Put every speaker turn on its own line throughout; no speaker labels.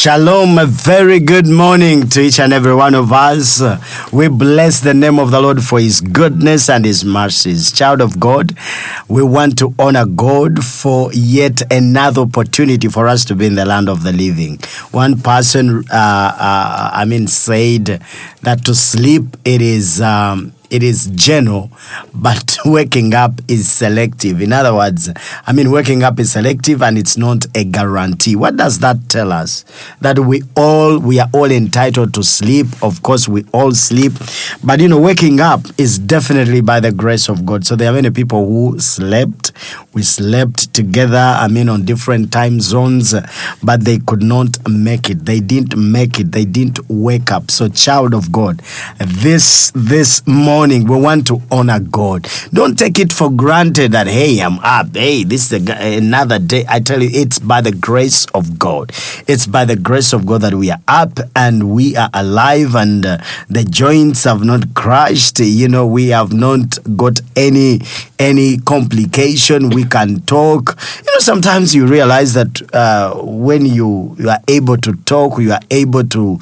Shalom, a very good morning to each and every one of us. We bless the name of the Lord for his goodness and his mercies. Child of God, we want to honor God for yet another opportunity for us to be in the land of the living. One person, uh, uh, I mean, said that to sleep it is. Um, it is general, but waking up is selective. In other words, I mean, waking up is selective and it's not a guarantee. What does that tell us? That we all, we are all entitled to sleep. Of course, we all sleep. But, you know, waking up is definitely by the grace of God. So there are many people who slept. We slept together, I mean, on different time zones, but they could not make it. They didn't make it. They didn't wake up. So, child of God, this, this morning, we want to honor God. Don't take it for granted that, hey, I'm up. Hey, this is another day. I tell you, it's by the grace of God. It's by the grace of God that we are up and we are alive and uh, the joints have not crashed. You know, we have not got any any complication. We can talk. You know, sometimes you realize that uh, when you, you are able to talk, you are able to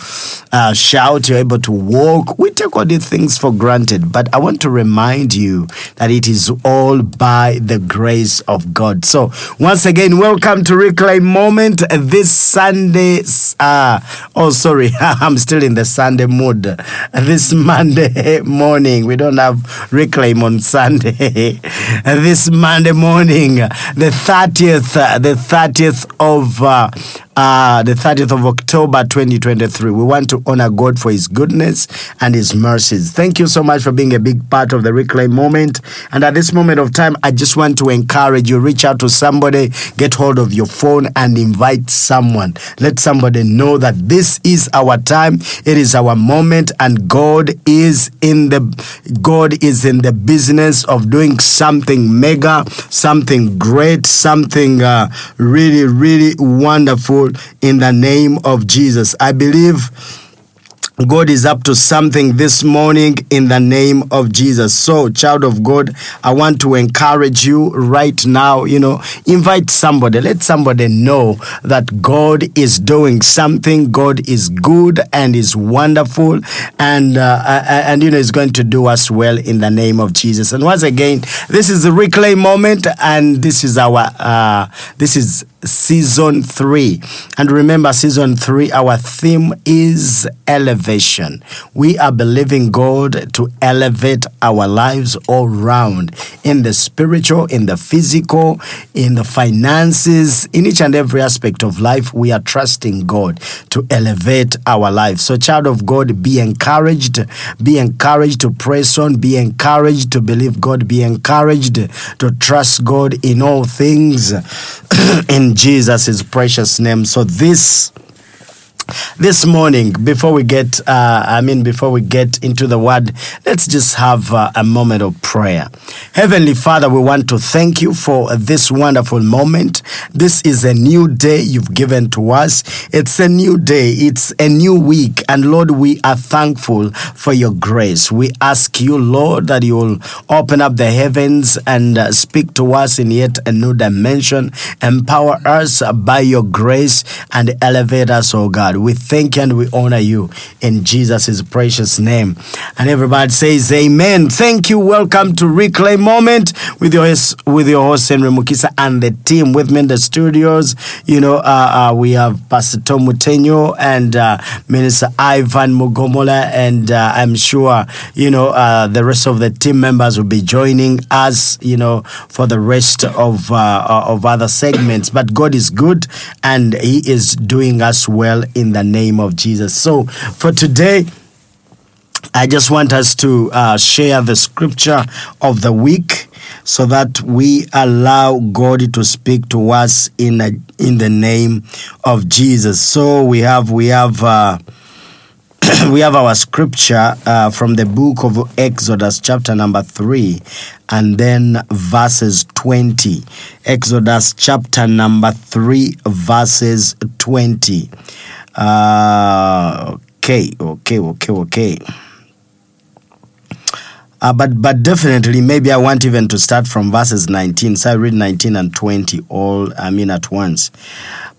uh, shout, you're able to walk. We take all these things for granted. But I want to remind you that it is all by the grace of God. So, once again, welcome to Reclaim Moment this Sunday. Uh, oh, sorry, I'm still in the Sunday mood. This Monday morning, we don't have Reclaim on Sunday. this Monday morning, the 30th, the 30th of. Uh, Uh, the 30th of October 2023. We want to honor God for His goodness and His mercies. Thank you so much for being a big part of the Reclaim moment. And at this moment of time, I just want to encourage you reach out to somebody, get hold of your phone, and invite someone. Let somebody know that this is our time, it is our moment, and God is in the God is in the business of doing something mega, something great, something uh, really, really wonderful in the name of Jesus. I believe God is up to something this morning in the name of Jesus. So, child of God, I want to encourage you right now, you know, invite somebody, let somebody know that God is doing something. God is good and is wonderful and uh, and you know is going to do us well in the name of Jesus. And once again, this is the reclaim moment and this is our uh this is season 3 and remember season 3 our theme is elevation. We are believing god to elevate our lives all round in the spiritual in the physical in the finances in each and every aspect of life. We are trusting god to elevate our lives. So child of god be encouraged. Be encouraged to press on. Be encouraged to believe god. Be encouraged to trust god in all things. In Jesus' precious name. So this this morning before we get uh, i mean before we get into the word let's just have uh, a moment of prayer. Heavenly father we want to thank you for this wonderful moment. This is a new day you've given to us. It's a new day. It's a new week. And lord we are thankful for your grace. We ask you lord that you will open up the heavens and uh, speak to us in yet a new dimension. Empower us by your grace and elevate us oh god we thank and we honor you in Jesus' precious name. And everybody says amen. Thank you. Welcome to Reclaim Moment with your with your host Henry Mukisa and the team with me in the studios. You know, uh, uh, we have Pastor Tom Mutenyo and uh, Minister Ivan Mugomola, and uh, I'm sure you know uh, the rest of the team members will be joining us. You know, for the rest of uh, of other segments. But God is good, and He is doing us well in the name of Jesus. So for today, I just want us to uh, share the scripture of the week so that we allow God to speak to us in a, in the name of Jesus. So we have we have uh, we have our scripture uh, from the book of Exodus, chapter number 3, and then verses 20. Exodus, chapter number 3, verses 20. Uh, okay, okay, okay, okay. Uh, but but definitely, maybe I want even to start from verses 19. So I read 19 and 20 all, I mean, at once.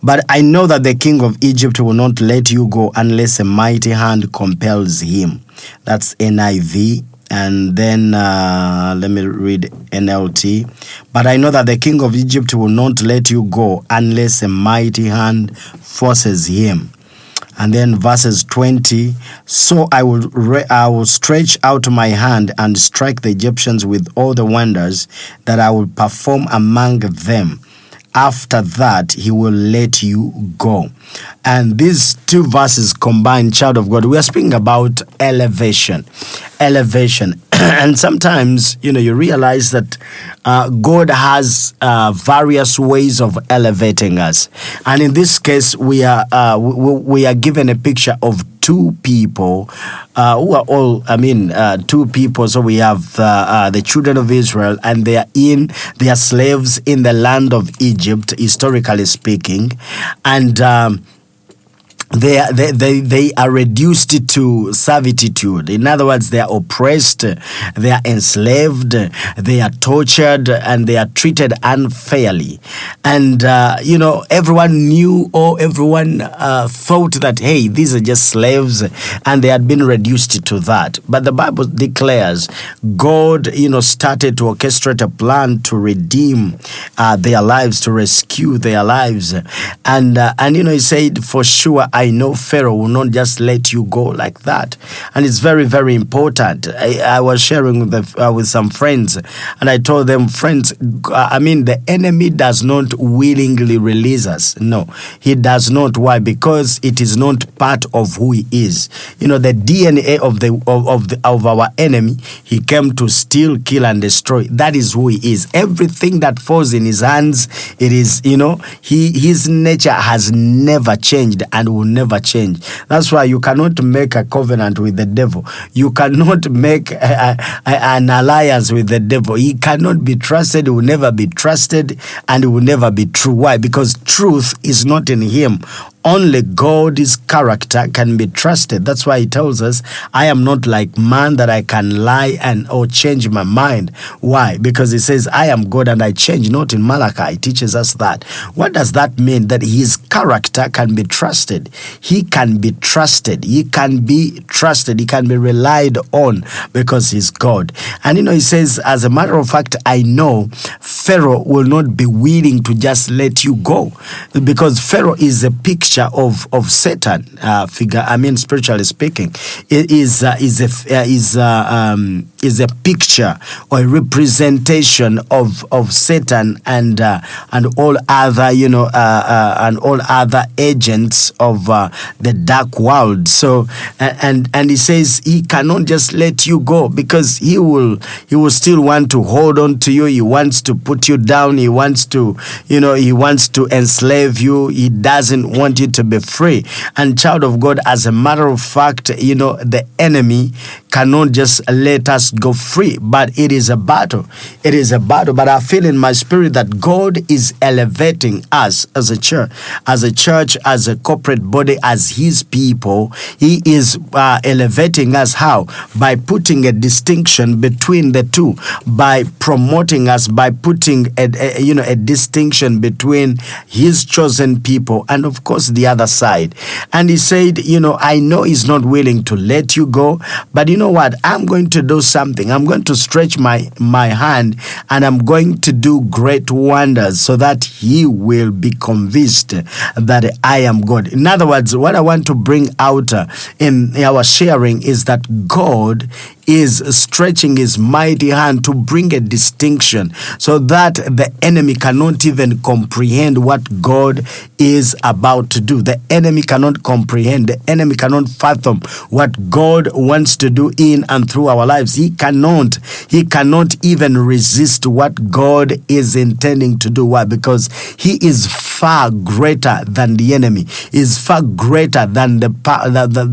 But I know that the king of Egypt will not let you go unless a mighty hand compels him. That's NIV. And then uh, let me read NLT. But I know that the king of Egypt will not let you go unless a mighty hand forces him. And then verses 20 So I will, re- I will stretch out my hand and strike the Egyptians with all the wonders that I will perform among them. After that, he will let you go. And these two verses combined, child of God, we are speaking about elevation. Elevation. and sometimes, you know, you realize that uh, God has uh, various ways of elevating us. And in this case, we are, uh, we, we are given a picture of two people uh, who are all, I mean, uh, two people. So we have uh, uh, the children of Israel, and they are in, they are slaves in the land of Egypt, historically speaking. And um, they they, they, they are reduced to servitude. In other words, they are oppressed, they are enslaved, they are tortured, and they are treated unfairly. And, uh, you know, everyone knew or everyone uh, thought that, hey, these are just slaves, and they had been reduced to that. But the Bible declares God, you know, started to orchestrate a plan to redeem uh, their lives, to rescue their lives. And, uh, and you know, he said, for sure, I know Pharaoh will not just let you go like that. And it's very, very important. I, I was sharing with, the, uh, with some friends, and I told them, friends, I mean, the enemy does not willingly release us. No, he does not. Why? Because it is not part of who he is. You know, the DNA of the of, of, the, of our enemy, he came to steal, kill, and destroy. That is who he is. Everything that falls in his hands, it is, you know, he his nature has never changed and will never change. That's why you cannot make a covenant with the devil. You cannot make a, a, an alliance with the devil. He cannot be trusted. He will never be trusted, and he will never be true. Why? Because truth is not in him. Only God's character can be trusted. That's why he tells us, I am not like man that I can lie and or change my mind. Why? Because he says, I am God and I change, not in Malachi. He teaches us that. What does that mean? That his character can be trusted. He can be trusted. He can be trusted. He can be relied on because he's God. And you know, he says, as a matter of fact, I know Pharaoh will not be willing to just let you go because Pharaoh is a picture of of Satan uh, figure. I mean, spiritually speaking, it is uh, is a uh, is uh, um, is a picture or a representation of of Satan and uh, and all other you know and all other agents of the dark world. So and and he says he cannot just let you go because he will he will still want to hold on to you. He wants to put you down. He wants to you know he wants to enslave you. He doesn't want to be free. And child of God, as a matter of fact, you know the enemy cannot just let us go free, but it is a battle. It is a battle. But I feel in my spirit that God is elevating us as a church, as a church, as a corporate body, as His people. He is uh, elevating us how? By putting a distinction between the two, by promoting us, by putting a, a you know a distinction between His chosen people and of course the other side. And He said, you know, I know He's not willing to let you go, but you know what? I'm going to do something. I'm going to stretch my my hand and I'm going to do great wonders so that he will be convinced that I am God. In other words, what I want to bring out uh, in our sharing is that God is stretching his mighty hand to bring a distinction so that the enemy cannot even comprehend what God is about to do. The enemy cannot comprehend, the enemy cannot fathom what God wants to do in and through our lives. He cannot, he cannot even resist what God is intending to do. Why? Because he is far greater than the enemy, he is far greater than the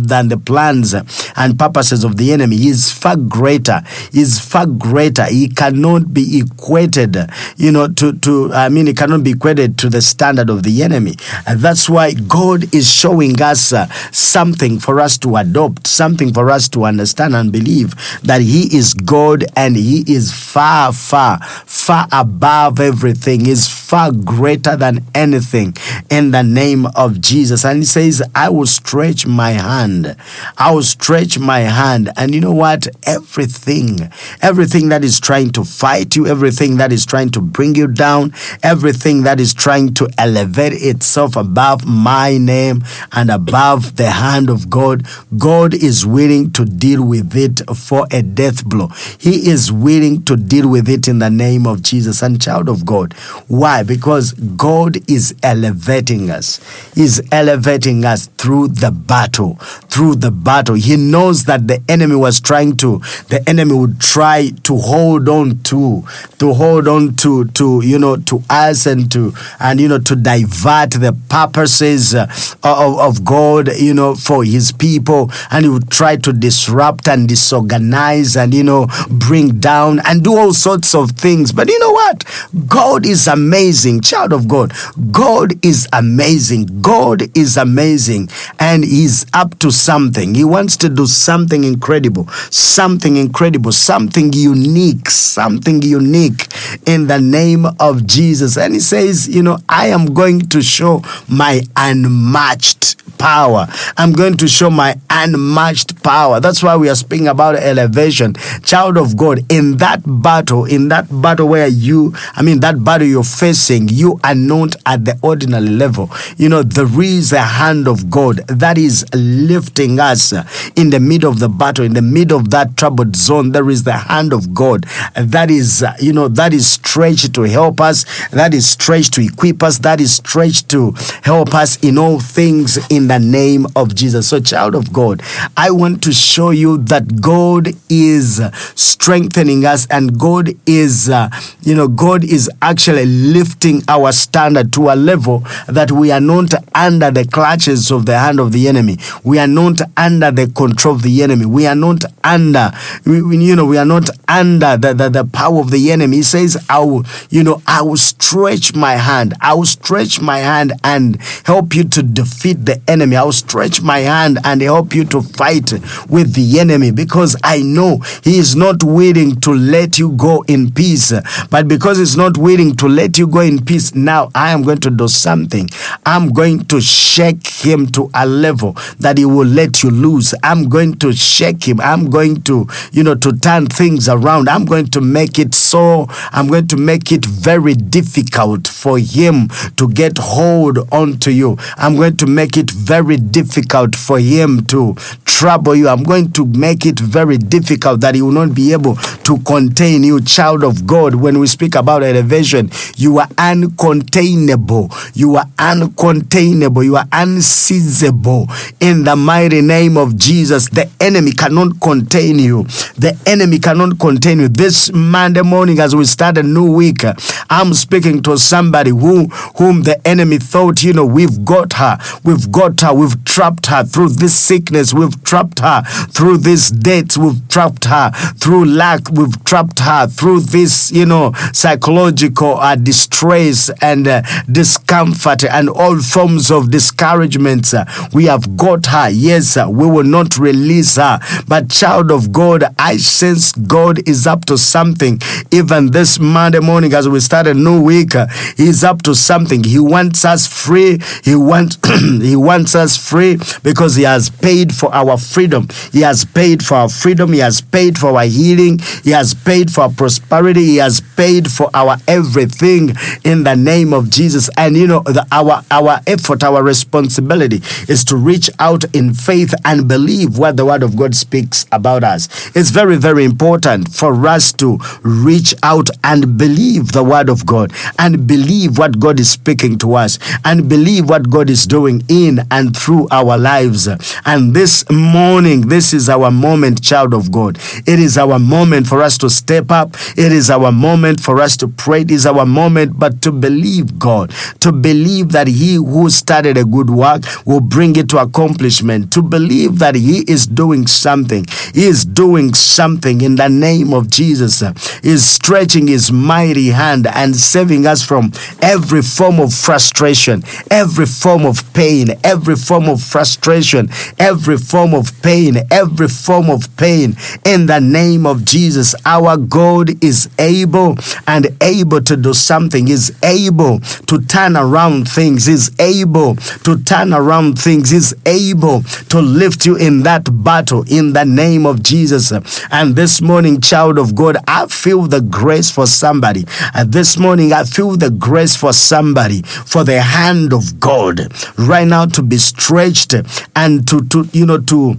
than the plans and purposes of the enemy. He is far greater. Is far greater. He cannot be equated, you know, to, to I mean, it cannot be equated to the standard of the enemy. And that's why God is showing us uh, something for us to adopt, something for us to understand and believe that He is God and He is far, far, far above everything, is far greater than anything in the name of Jesus. And He says, I will stretch my hand. I will stretch my hand. And you know what? Everything, everything that is trying to fight you, everything that is trying to bring you down, everything that is trying to elevate itself above my name and above the hand of God, God is willing to deal with it for a death blow. He is willing to deal with it in the name of Jesus and child of God. Why? Because God is elevating us. He's elevating us through the battle. Through the battle. He knows that the enemy was trying to, the enemy would try to hold on to, to hold on to, to, you know, to us and to, and, you know, to divert the purposes uh, of, of God, you know, for his people. And he would try to disrupt and disorganize and, you know, bring down and do all sorts of things. But you know what? God is amazing. Child of God, God is amazing. God is amazing. And he's up to something. He wants to do something incredible, something incredible, something unique, something unique in the name of Jesus. And he says, you know, I am going to show my unmatched power. I'm going to show my unmatched power. That's why we are speaking about elevation. Child of God, in that battle, in that battle where you, I mean, that battle you're facing, you are not at the ordinary level. You know, there is a hand of God that is lifting us in the middle of the battle, in the middle of that troubled zone. There is the hand of God that is, you know, that is stretched to help us, that is stretched to equip us, that is stretched to help us in all things in the name of Jesus. So, child of God, I want to show you that God is strengthening us and God is, uh, you know, God is actually lifting our standard to a level that we are not under the clutches of the hand of the enemy. We are not under the control of the enemy. We are not under, you know, we are not under the, the, the power of the enemy. He says, I will, you know, I will stretch my hand. I will stretch my hand and help you to defeat the enemy. I will stretch my hand and help you to fight with the enemy because I know he is not willing to let you go in peace. But because he's not willing to let you go in peace, now I am going to do something. I'm going to shake him to a level that he will let you lose. I'm going to shake him. I'm going to, you know, to turn things around. I'm going to make it so, I'm going to make it very difficult for him to get hold onto you. I'm going to make it very difficult for him to trouble you. I'm going to make it very difficult that he will not be able to contain you, child of God. When we speak about elevation, you are uncontainable. You are uncontainable. You are unseizable. In the mighty name of Jesus, the enemy cannot contain you. The enemy cannot contain you. This Monday morning, as we start a new week, I'm speaking to somebody who, whom the enemy thought, you know, we've got her, we've got we've trapped her through this sickness, we've trapped her through this debt, we've trapped her through lack, we've trapped her through this, you know, psychological uh, distress and uh, discomfort and all forms of discouragement. We have got her. Yes, we will not release her. But, child of God, I sense God is up to something. Even this Monday morning, as we start a new week, uh, He's up to something. He wants us free. He wants He wants us free because He has paid for our freedom. He has paid for our freedom. He has paid for our healing. He has paid for our prosperity. He has paid for our everything in the name of Jesus. And you know, the, our our effort, our responsibility is to reach out in faith and believe what the Word of God speaks about us. It's very, very important for us to reach out and believe the Word of God and believe what God is speaking to us and believe what God is doing in and through our lives. And this morning, this is our moment, child of God. It is our moment for us to step up. It is our moment for us to pray. It is our moment, but to believe God, to believe that He who started a good work will bring it to accomplishment, to believe that He is doing something. He is doing something in the name of Jesus. Is stretching His mighty hand and saving us from every form of frustration, every form of pain, every form of frustration, every form of pain, every form of pain. In the name of Jesus, our God is able and able to do something, is able to turn around things, is able to turn around things, is able to lift you in that battle in the name of Jesus. And this morning, child of God, I feel the grace for somebody. And this morning, I feel the grace for somebody, for the hand of God right now to be stretched and to, to you know, to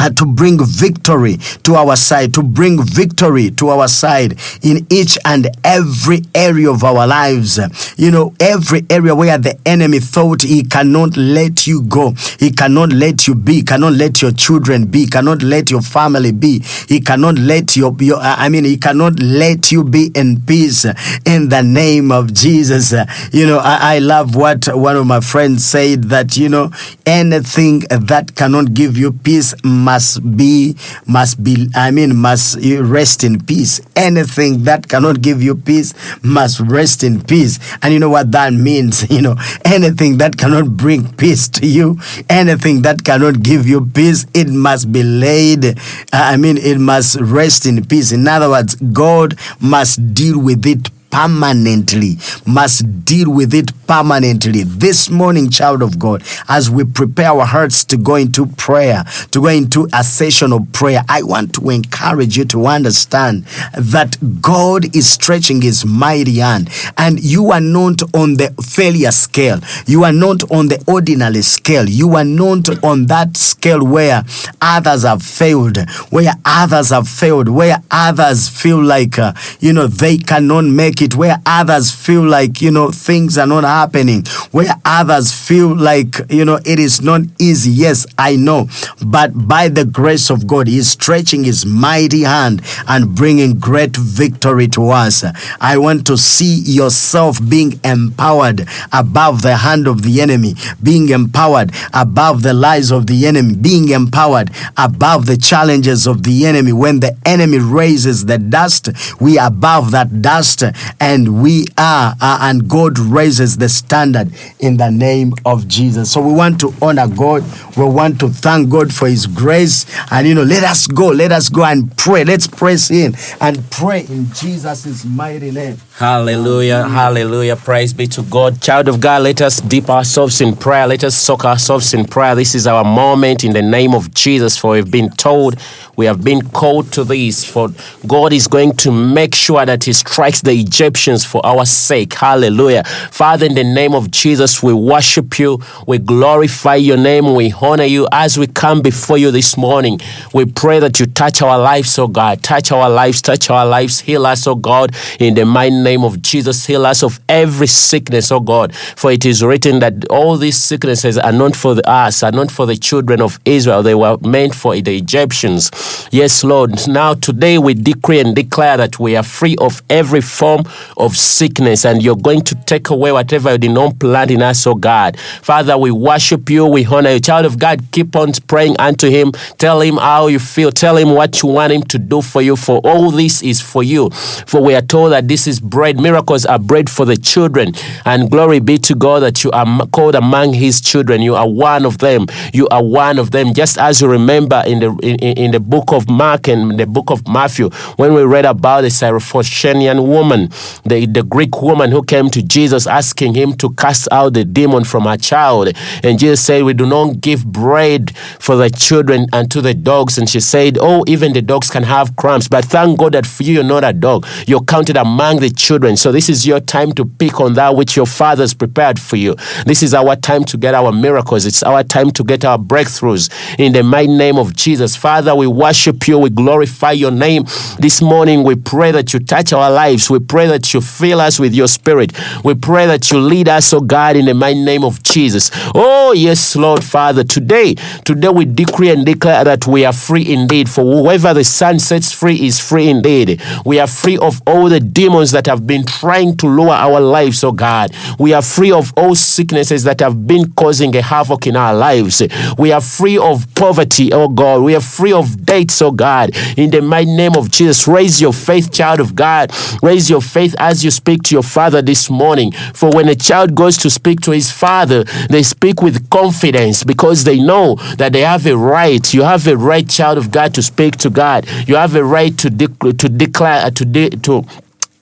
uh, to bring victory to our side, to bring victory to our side in each and every area of our lives. You know, every area where the enemy thought he cannot let you go, he cannot let you be, cannot let your children be, cannot let your family be, he cannot let your, your I mean, he cannot let you be in peace in the name of Jesus. You know, I, I love what one of my friends said that, you know, anything that cannot give you peace must be must be i mean must rest in peace. Anything that cannot give you peace must rest in peace. And you know what that means? You know anything that cannot bring peace to you anything that cannot give you peace it must be laid uh, i mean it must rest in peace. In other words god must deal with it permanently, must deal with it permanently. This morning, child of God, as we prepare our hearts to go into prayer, to go into a session of prayer, I want to encourage you to understand that God is stretching his mighty hand and you are not on the failure scale. You are not on the ordinary scale. You are not on that scale where others have failed, where others have failed, where others feel like, uh, you know, they cannot make it, where others feel like, you know, things are not happening, where others feel like, you know, it is not easy. Yes, I know. But by the grace of God, He is stretching His mighty hand and bringing great victory to us. I want to see yourself being empowered above the hand of the enemy, being empowered above the lies of the enemy, being empowered above the challenges of the enemy. When the enemy raises the dust, we are above that dust and we are, uh, and God raises the standard in the name of Jesus. So we want to honor God. We want to thank God for His grace. And, you know, let us go. Let us go and pray. Let's press in and pray in Jesus' mighty name.
Hallelujah, hallelujah. Praise be to God. Child of God, let us dip ourselves in prayer. Let us soak ourselves in prayer. This is our moment in the name of Jesus, for we've been told, we have been called to this, for God is going to make sure that He strikes the Egyptians for our sake. Hallelujah. Father, in the name of Jesus, we worship you, we glorify your name, we honor you as we come before you this morning. We pray that you touch our lives, oh God. Touch our lives, touch our lives, heal us, oh God, in the mighty name of Jesus. Heal us of every sickness, oh God. For it is written that all these sicknesses are not for the, us, are not for the children of Israel. They were meant for the Egyptians. Yes, Lord. Now, today we decree and declare that we are free of every form of sickness and you're going to take away whatever you did not plant in us, oh God. Father, we worship you, we honor you. Child of God, keep on praying unto Him. Tell Him how you feel. Tell Him what you want Him to do for you. For all this is for you. For we are told that this is bread. Miracles are bread for the children. And glory be to God that you are called among His children. You are one of them. You are one of them. Just as you remember in the in, in the book of Mark and the book of Matthew, when we read about the Syrophoenician woman, the, the Greek woman who came to Jesus asking him to cast out the demon from her child. And Jesus said, We do not give bread for the children and to the dogs. And she said, Oh, even the dogs can have crumbs. But thank God that for you, you're not a dog. You're counted among the children. So this is your time to pick on that which your father's prepared for you. This is our time to get our miracles. It's our time to get our breakthroughs. In the mighty name of Jesus, Father, we worship you. We glorify your name. This morning, we pray that you touch our lives. We pray pray that you fill us with your spirit. We pray that you lead us, oh God, in the mighty name of Jesus. Oh, yes, Lord Father. Today, today we decree and declare that we are free indeed. For whoever the Son sets free is free indeed. We are free of all the demons that have been trying to lower our lives, oh God. We are free of all sicknesses that have been causing a havoc in our lives. We are free of poverty, oh God. We are free of dates, oh God. In the mighty name of Jesus, raise your faith, child of God. Raise your faith as you speak to your father this morning. For when a child goes to speak to his father, they speak with confidence because they know that they have a right. You have a right, child of God, to speak to God. You have a right to de- to declare uh, to de- to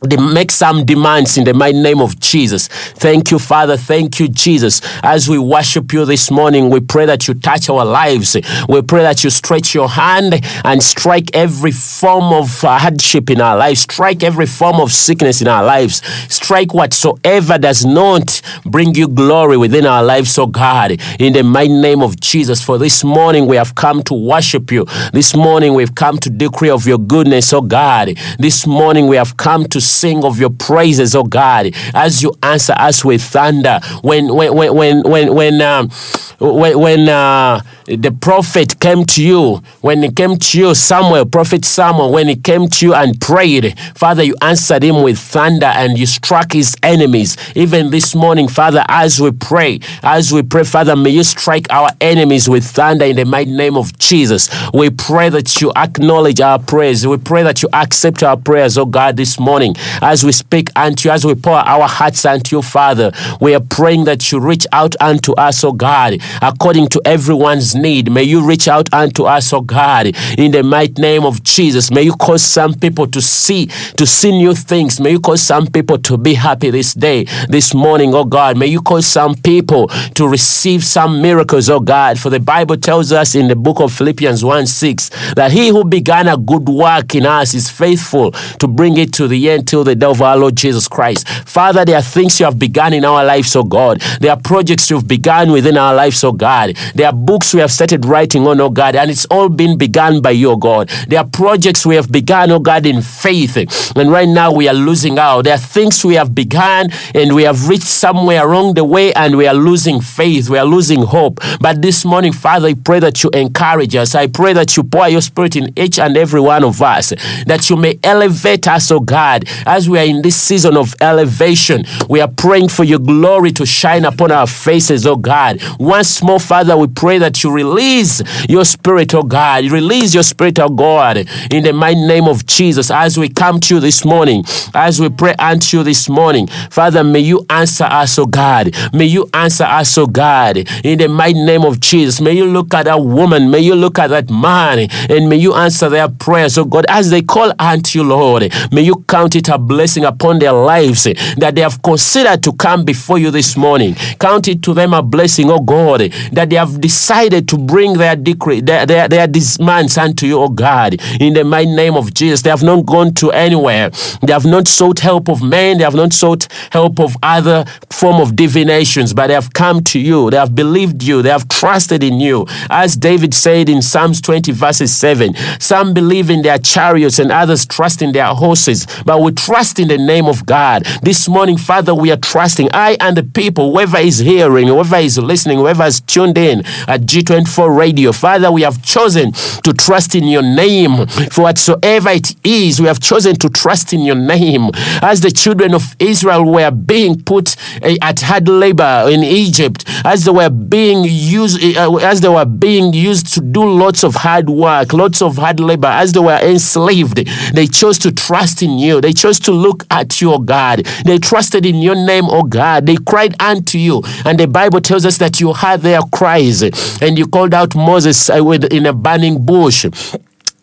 they make some demands in the mighty name of Jesus. Thank you, Father. Thank you, Jesus. As we worship you this morning, we pray that you touch our lives. We pray that you stretch your hand and strike every form of hardship in our lives, strike every form of sickness in our lives, strike whatsoever does not bring you glory within our lives, oh God, in the mighty name of Jesus. For this morning, we have come to worship you. This morning, we've come to decree of your goodness, oh God. This morning, we have come to sing of your praises, oh God, as you answer us with thunder. When when when when when when um, when, when uh, the prophet came to you, when he came to you, Samuel, prophet Samuel, when he came to you and prayed, Father, you answered him with thunder and you struck his enemies. Even this morning, Father, as we pray, as we pray, Father, may you strike our enemies with thunder in the mighty name of Jesus. We pray that you acknowledge our prayers. We pray that you accept our prayers, oh God, this morning. As we speak unto you, as we pour our hearts unto you, Father, we are praying that you reach out unto us, oh God, according to everyone's need. May you reach out unto us, oh God, in the mighty name of Jesus. May you cause some people to see, to see new things. May you cause some people to be happy this day, this morning, oh God. May you cause some people to receive some miracles, oh God. For the Bible tells us in the book of Philippians 1 6 that he who began a good work in us is faithful to bring it to the end till the day of our Lord Jesus Christ. Father, there are things you have begun in our lives, oh God. There are projects you've begun within our lives, oh God. There are books we have started writing on, oh God, and it's all been begun by you, oh God. There are projects we have begun, oh God, in faith, and right now we are losing out. There are things we have begun and we have reached somewhere along the way and we are losing faith, we are losing hope. But this morning, Father, I pray that you encourage us. I pray that you pour your spirit in each and every one of us, that you may elevate us, oh God, as we are in this season of elevation. We are praying for your glory to shine upon our faces, oh God. Once more, Father, we pray that you release your spirit, oh God. Release your spirit, oh God, in the mighty name of Jesus. As we come to you this morning, as we pray unto you this morning, Father, may you answer us, oh God. May you answer us, oh God, in the mighty name of Jesus. May you look at that woman, may you look at that man, and may you answer their prayers, oh God, as they call unto you, Lord. May you count it a blessing upon their lives that they have considered to come before you this morning. Count it to them a blessing, oh God, that they have decided to bring their decree, their, their, their demands unto you, oh God, in the mighty name of Jesus. They have not gone to anywhere. They have not sought help of men. They have not sought help of other form of divinations, but they have come to you. They have believed you. They have trusted in you. As David said in Psalms 20, verses 7, some believe in their chariots and others trust in their horses, but we trust in the name of God. This morning, Father, we are trusting. I and the people, whoever is hearing, whoever is listening, whoever is tuned in at G24 Radio, Father, we have chosen to trust in your name. For whatsoever it is, we have chosen to trust in your name. As the children of Israel were being put uh, at hard labor in Egypt, as they were being used, uh, as they were being used to do lots of hard work, lots of hard labor, as they were enslaved, they chose to trust in you. They chose to look at your God. They trusted in your name, O God. They cried unto you. And the Bible tells us that you heard their cries and you called out Moses uh, in a burning bush.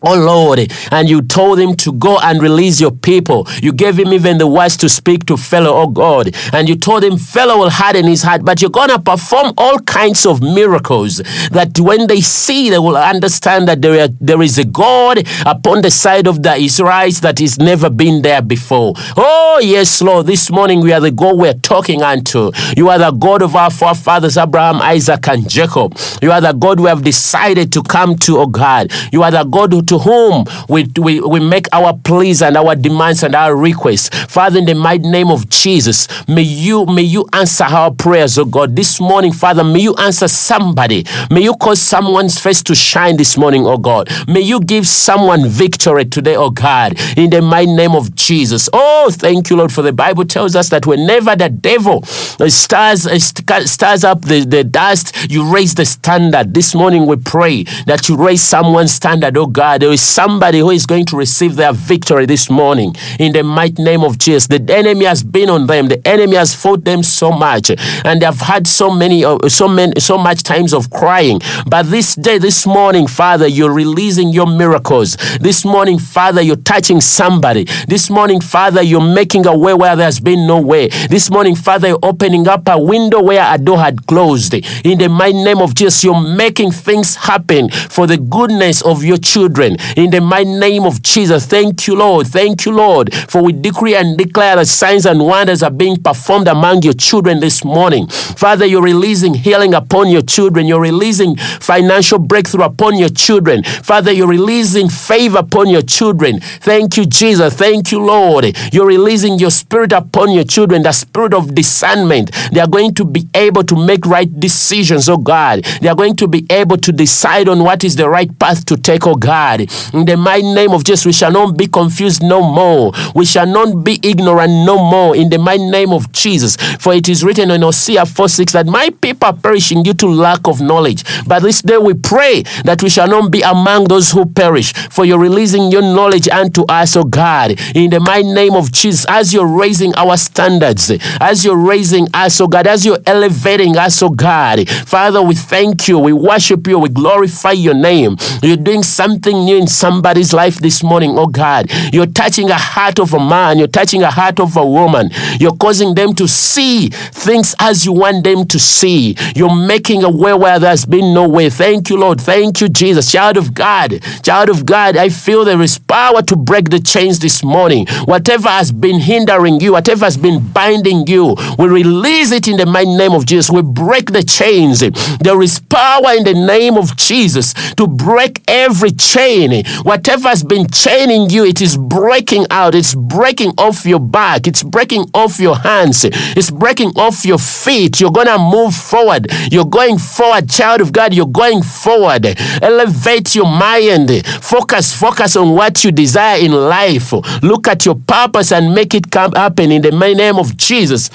Oh Lord, and you told him to go and release your people. You gave him even the words to speak to Pharaoh, oh God. And you told him Pharaoh will harden his heart, but you're going to perform all kinds of miracles that when they see, they will understand that there, are, there is a God upon the side of the Israelites that is never been there before. Oh, yes, Lord, this morning we are the God we're talking unto. You are the God of our forefathers, Abraham, Isaac, and Jacob. You are the God we have decided to come to, oh God. You are the God who to whom we, we, we make our pleas and our demands and our requests. Father, in the mighty name of Jesus, may you may you answer our prayers, oh God. This morning, Father, may you answer somebody. May you cause someone's face to shine this morning, oh God. May you give someone victory today, oh God, in the mighty name of Jesus. Oh, thank you, Lord, for the Bible tells us that whenever the devil stirs, stirs up the, the dust, you raise the standard. This morning we pray that you raise someone's standard, oh God. There is somebody who is going to receive their victory this morning in the mighty name of Jesus. The enemy has been on them. The enemy has fought them so much, and they have had so many, uh, so many, so much times of crying. But this day, this morning, Father, you're releasing your miracles. This morning, Father, you're touching somebody. This morning, Father, you're making a way where there's been no way. This morning, Father, you're opening up a window where a door had closed. In the mighty name of Jesus, you're making things happen for the goodness of your children. In the mighty name of Jesus, thank you, Lord. Thank you, Lord, for we decree and declare that signs and wonders are being performed among your children this morning. Father, you're releasing healing upon your children. You're releasing financial breakthrough upon your children. Father, you're releasing favor upon your children. Thank you, Jesus. Thank you, Lord. You're releasing your spirit upon your children, the spirit of discernment. They are going to be able to make right decisions, oh God. They are going to be able to decide on what is the right path to take, oh God. In the mighty name of Jesus, we shall not be confused no more. We shall not be ignorant no more. In the mighty name of Jesus. For it is written in Hosea 4 6 that my people are perishing due to lack of knowledge. But this day we pray that we shall not be among those who perish. For you're releasing your knowledge unto us, oh God. In the mighty name of Jesus, as you're raising our standards, as you're raising us, oh God, as you're elevating us, oh God. Father, we thank you. We worship you. We glorify your name. You're doing something new in somebody's life this morning, oh God. You're touching a heart of a man. You're touching a heart of a woman. You're causing them to see things as you want them to see. You're making a way where there's been no way. Thank you, Lord. Thank you, Jesus. Child of God, child of God, I feel there is power to break the chains this morning. Whatever has been hindering you, whatever has been binding you, we release it in the mighty name of Jesus. We break the chains. There is power in the name of Jesus to break every chain. Whatever has been chaining you, it is breaking out. It's breaking off your back. It's breaking off your hands. It's breaking off your feet. You're going to move forward. You're going forward, child of God. You're going forward. Elevate your mind. Focus, focus on what you desire in life. Look at your purpose and make it come happen in the name of Jesus.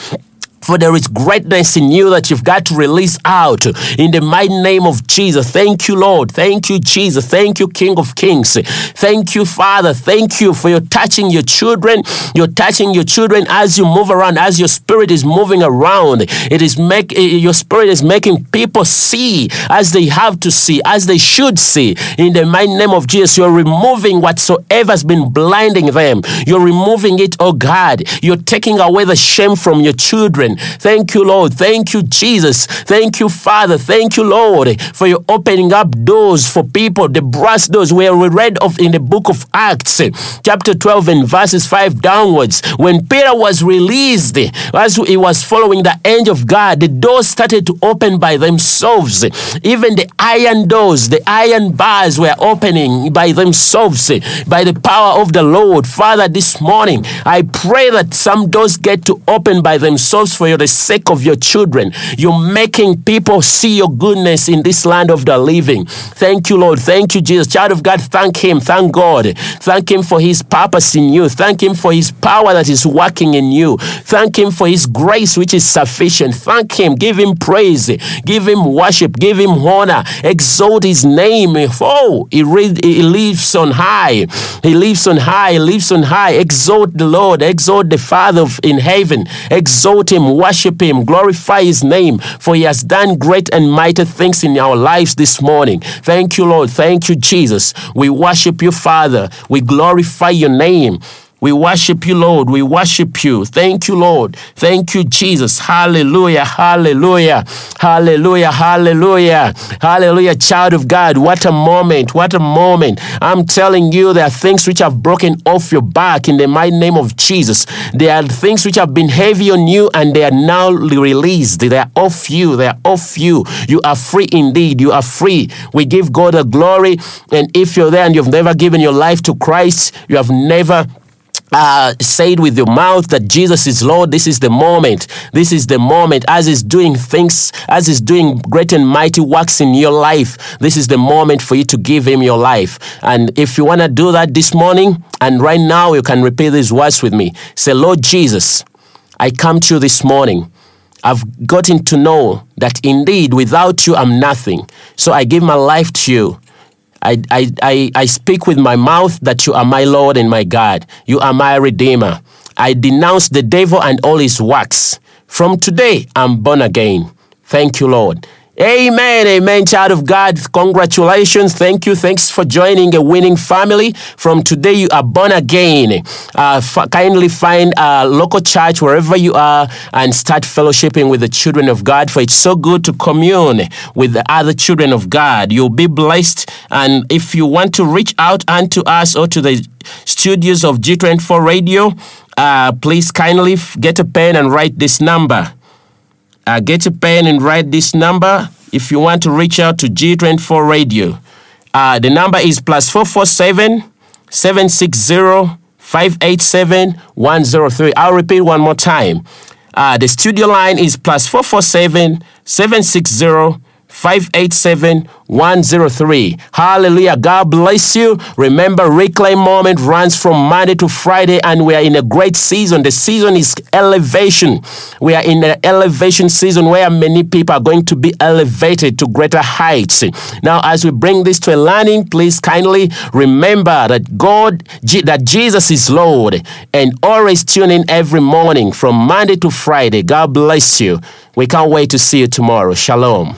For there is greatness in you that you've got to release out in the mighty name of Jesus. Thank you, Lord. Thank you, Jesus. Thank you, King of Kings. Thank you, Father. Thank you for your touching your children. You're touching your children as you move around, as your spirit is moving around. It is make eh, your spirit is making people see as they have to see, as they should see. In the mighty name of Jesus, you're removing whatsoever has been blinding them. You're removing it, oh God. You're taking away the shame from your children. Thank you, Lord. Thank you, Jesus. Thank you, Father. Thank you, Lord, for you opening up doors for people, the brass doors where we read of in the book of Acts, chapter 12 and verses 5 downwards. When Peter was released, as he was following the angel of God, the doors started to open by themselves. Even the iron doors, the iron bars were opening by themselves by the power of the Lord. Father, this morning, I pray that some doors get to open by themselves for the sake of your children. You're making people see your goodness in this land of the living. Thank you, Lord. Thank you, Jesus. Child of God, thank Him. Thank God. Thank Him for His purpose in you. Thank Him for His power that is working in you. Thank Him for His grace, which is sufficient. Thank Him. Give Him praise. Give Him worship. Give Him honor. Exalt His name. Oh, He, re- he lives on high. He lives on high. He lives on high. Exalt the Lord. Exalt the Father in heaven. Exalt Him worship Him, glorify His name, for He has done great and mighty things in our lives this morning. Thank you, Lord. Thank you, Jesus. We worship you, Father. We glorify your name. We worship you, Lord. We worship you. Thank you, Lord. Thank you, Jesus. Hallelujah. Hallelujah. Hallelujah. Hallelujah. Hallelujah. Child of God, what a moment. What a moment. I'm telling you, there are things which have broken off your back in the mighty name of Jesus. There are things which have been heavy on you and they are now released. They are off you. They are off you. You are free indeed. You are free. We give God the glory. And if you're there and you've never given your life to Christ, you have never uh, say it with your mouth that Jesus is Lord. This is the moment. This is the moment. As He's doing things, as He's doing great and mighty works in your life, this is the moment for you to give Him your life. And if you want to do that this morning and right now, you can repeat these words with me. Say, Lord Jesus, I come to you this morning. I've gotten to know that indeed without you, I'm nothing. So I give my life to you. I, I, I, I speak with my mouth that you are my Lord and my God. You are my Redeemer. I denounce the devil and all his works. From today, I'm born again. Thank you, Lord. Amen, amen, child of God. Congratulations. Thank you. Thanks for joining a winning family. From today, you are born again. Uh, f- kindly find a local church wherever you are and start fellowshipping with the children of God, for it's so good to commune with the other children of God. You'll be blessed. And if you want to reach out unto us or to the studios of G24 Radio, uh, please kindly f- get a pen and write this number. Uh, get a pen and write this number if you want to reach out to G24 Radio. Uh, the number is plus 447 760 587 103. I'll repeat one more time. Uh, the studio line is plus 447 760 587 103. Hallelujah. God bless you. Remember, Reclaim Moment runs from Monday to Friday, and we are in a great season. The season is elevation. We are in an elevation season where many people are going to be elevated to greater heights. Now, as we bring this to a landing, please kindly remember that God, that Jesus is Lord, and always tune in every morning from Monday to Friday. God bless you. We can't wait to see you tomorrow. Shalom.